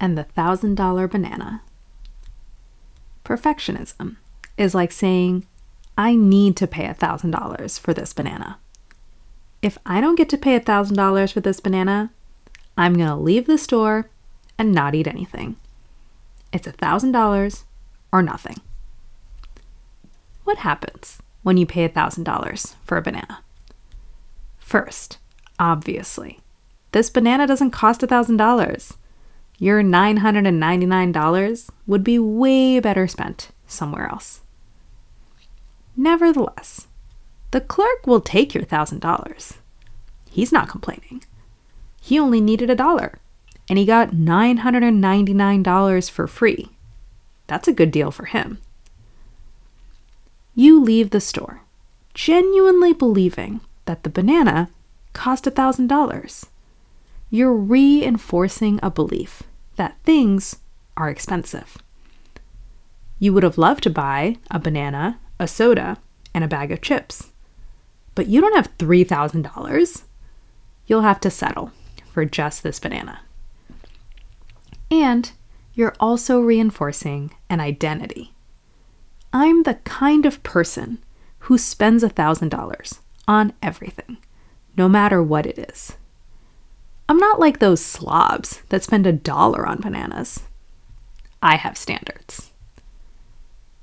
and the thousand dollar banana. Perfectionism is like saying, I need to pay a thousand dollars for this banana. If I don't get to pay a thousand dollars for this banana, I'm going to leave the store and not eat anything. It's a thousand dollars or nothing. What happens when you pay a thousand dollars for a banana? First, obviously, this banana doesn't cost a thousand dollars your $999 would be way better spent somewhere else. Nevertheless, the clerk will take your $1,000. He's not complaining. He only needed a dollar, and he got $999 for free. That's a good deal for him. You leave the store, genuinely believing that the banana cost $1,000. You're reinforcing a belief that things are expensive. You would have loved to buy a banana, a soda, and a bag of chips, but you don't have $3,000. You'll have to settle for just this banana. And you're also reinforcing an identity. I'm the kind of person who spends $1,000 on everything, no matter what it is. I'm not like those slobs that spend a dollar on bananas. I have standards.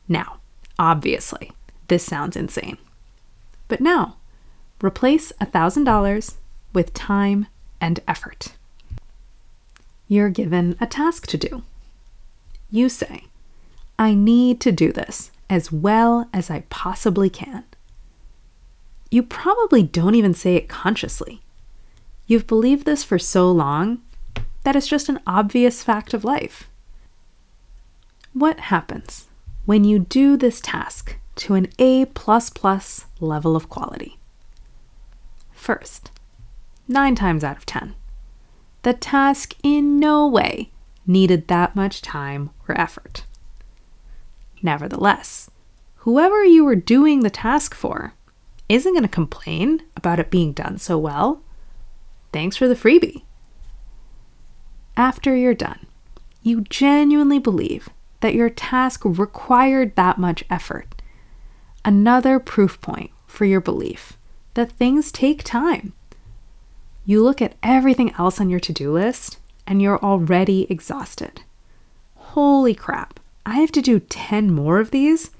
Now, obviously, this sounds insane. But now, replace $1,000 with time and effort. You're given a task to do. You say, I need to do this as well as I possibly can. You probably don't even say it consciously. You've believed this for so long that it's just an obvious fact of life. What happens when you do this task to an A level of quality? First, 9 times out of 10, the task in no way needed that much time or effort. Nevertheless, whoever you were doing the task for isn't going to complain about it being done so well Thanks for the freebie. After you're done, you genuinely believe that your task required that much effort. Another proof point for your belief that things take time. You look at everything else on your to do list and you're already exhausted. Holy crap, I have to do 10 more of these?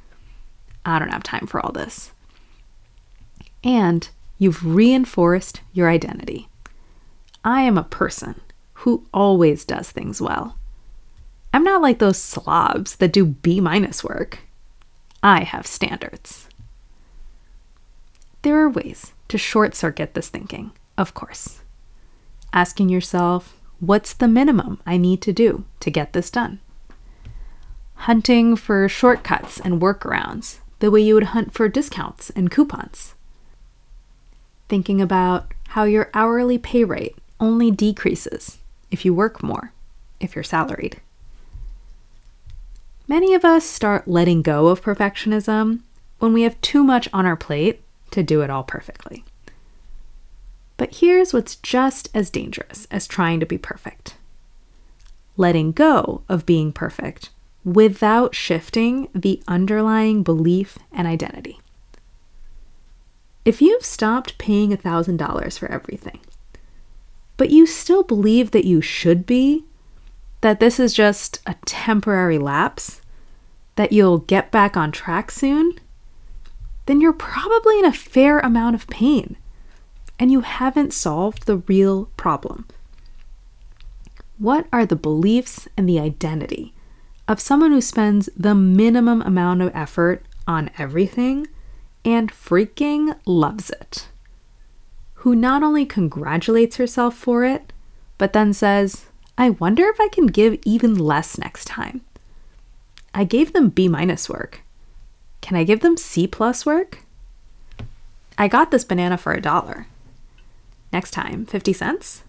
I don't have time for all this. And you've reinforced your identity. I am a person who always does things well. I'm not like those slobs that do B minus work. I have standards. There are ways to short circuit this thinking, of course. Asking yourself, what's the minimum I need to do to get this done? Hunting for shortcuts and workarounds, the way you would hunt for discounts and coupons. Thinking about how your hourly pay rate only decreases if you work more, if you're salaried. Many of us start letting go of perfectionism when we have too much on our plate to do it all perfectly. But here's what's just as dangerous as trying to be perfect letting go of being perfect without shifting the underlying belief and identity. If you've stopped paying $1,000 for everything, but you still believe that you should be, that this is just a temporary lapse, that you'll get back on track soon, then you're probably in a fair amount of pain and you haven't solved the real problem. What are the beliefs and the identity of someone who spends the minimum amount of effort on everything and freaking loves it? Who not only congratulates herself for it, but then says, I wonder if I can give even less next time. I gave them B minus work. Can I give them C plus work? I got this banana for a dollar. Next time, 50 cents?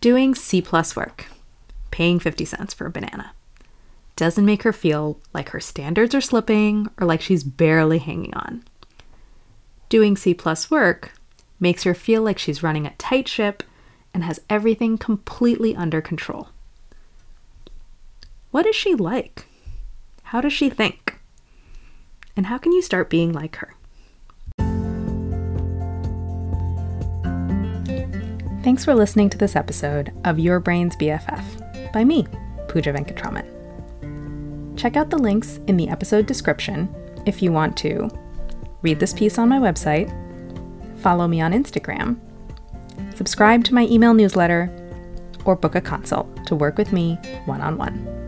Doing C plus work, paying 50 cents for a banana, doesn't make her feel like her standards are slipping or like she's barely hanging on. Doing C plus work makes her feel like she's running a tight ship and has everything completely under control. What is she like? How does she think? And how can you start being like her? Thanks for listening to this episode of Your Brain's BFF by me, Pooja Venkatraman. Check out the links in the episode description if you want to read this piece on my website, follow me on Instagram, subscribe to my email newsletter, or book a consult to work with me one on one.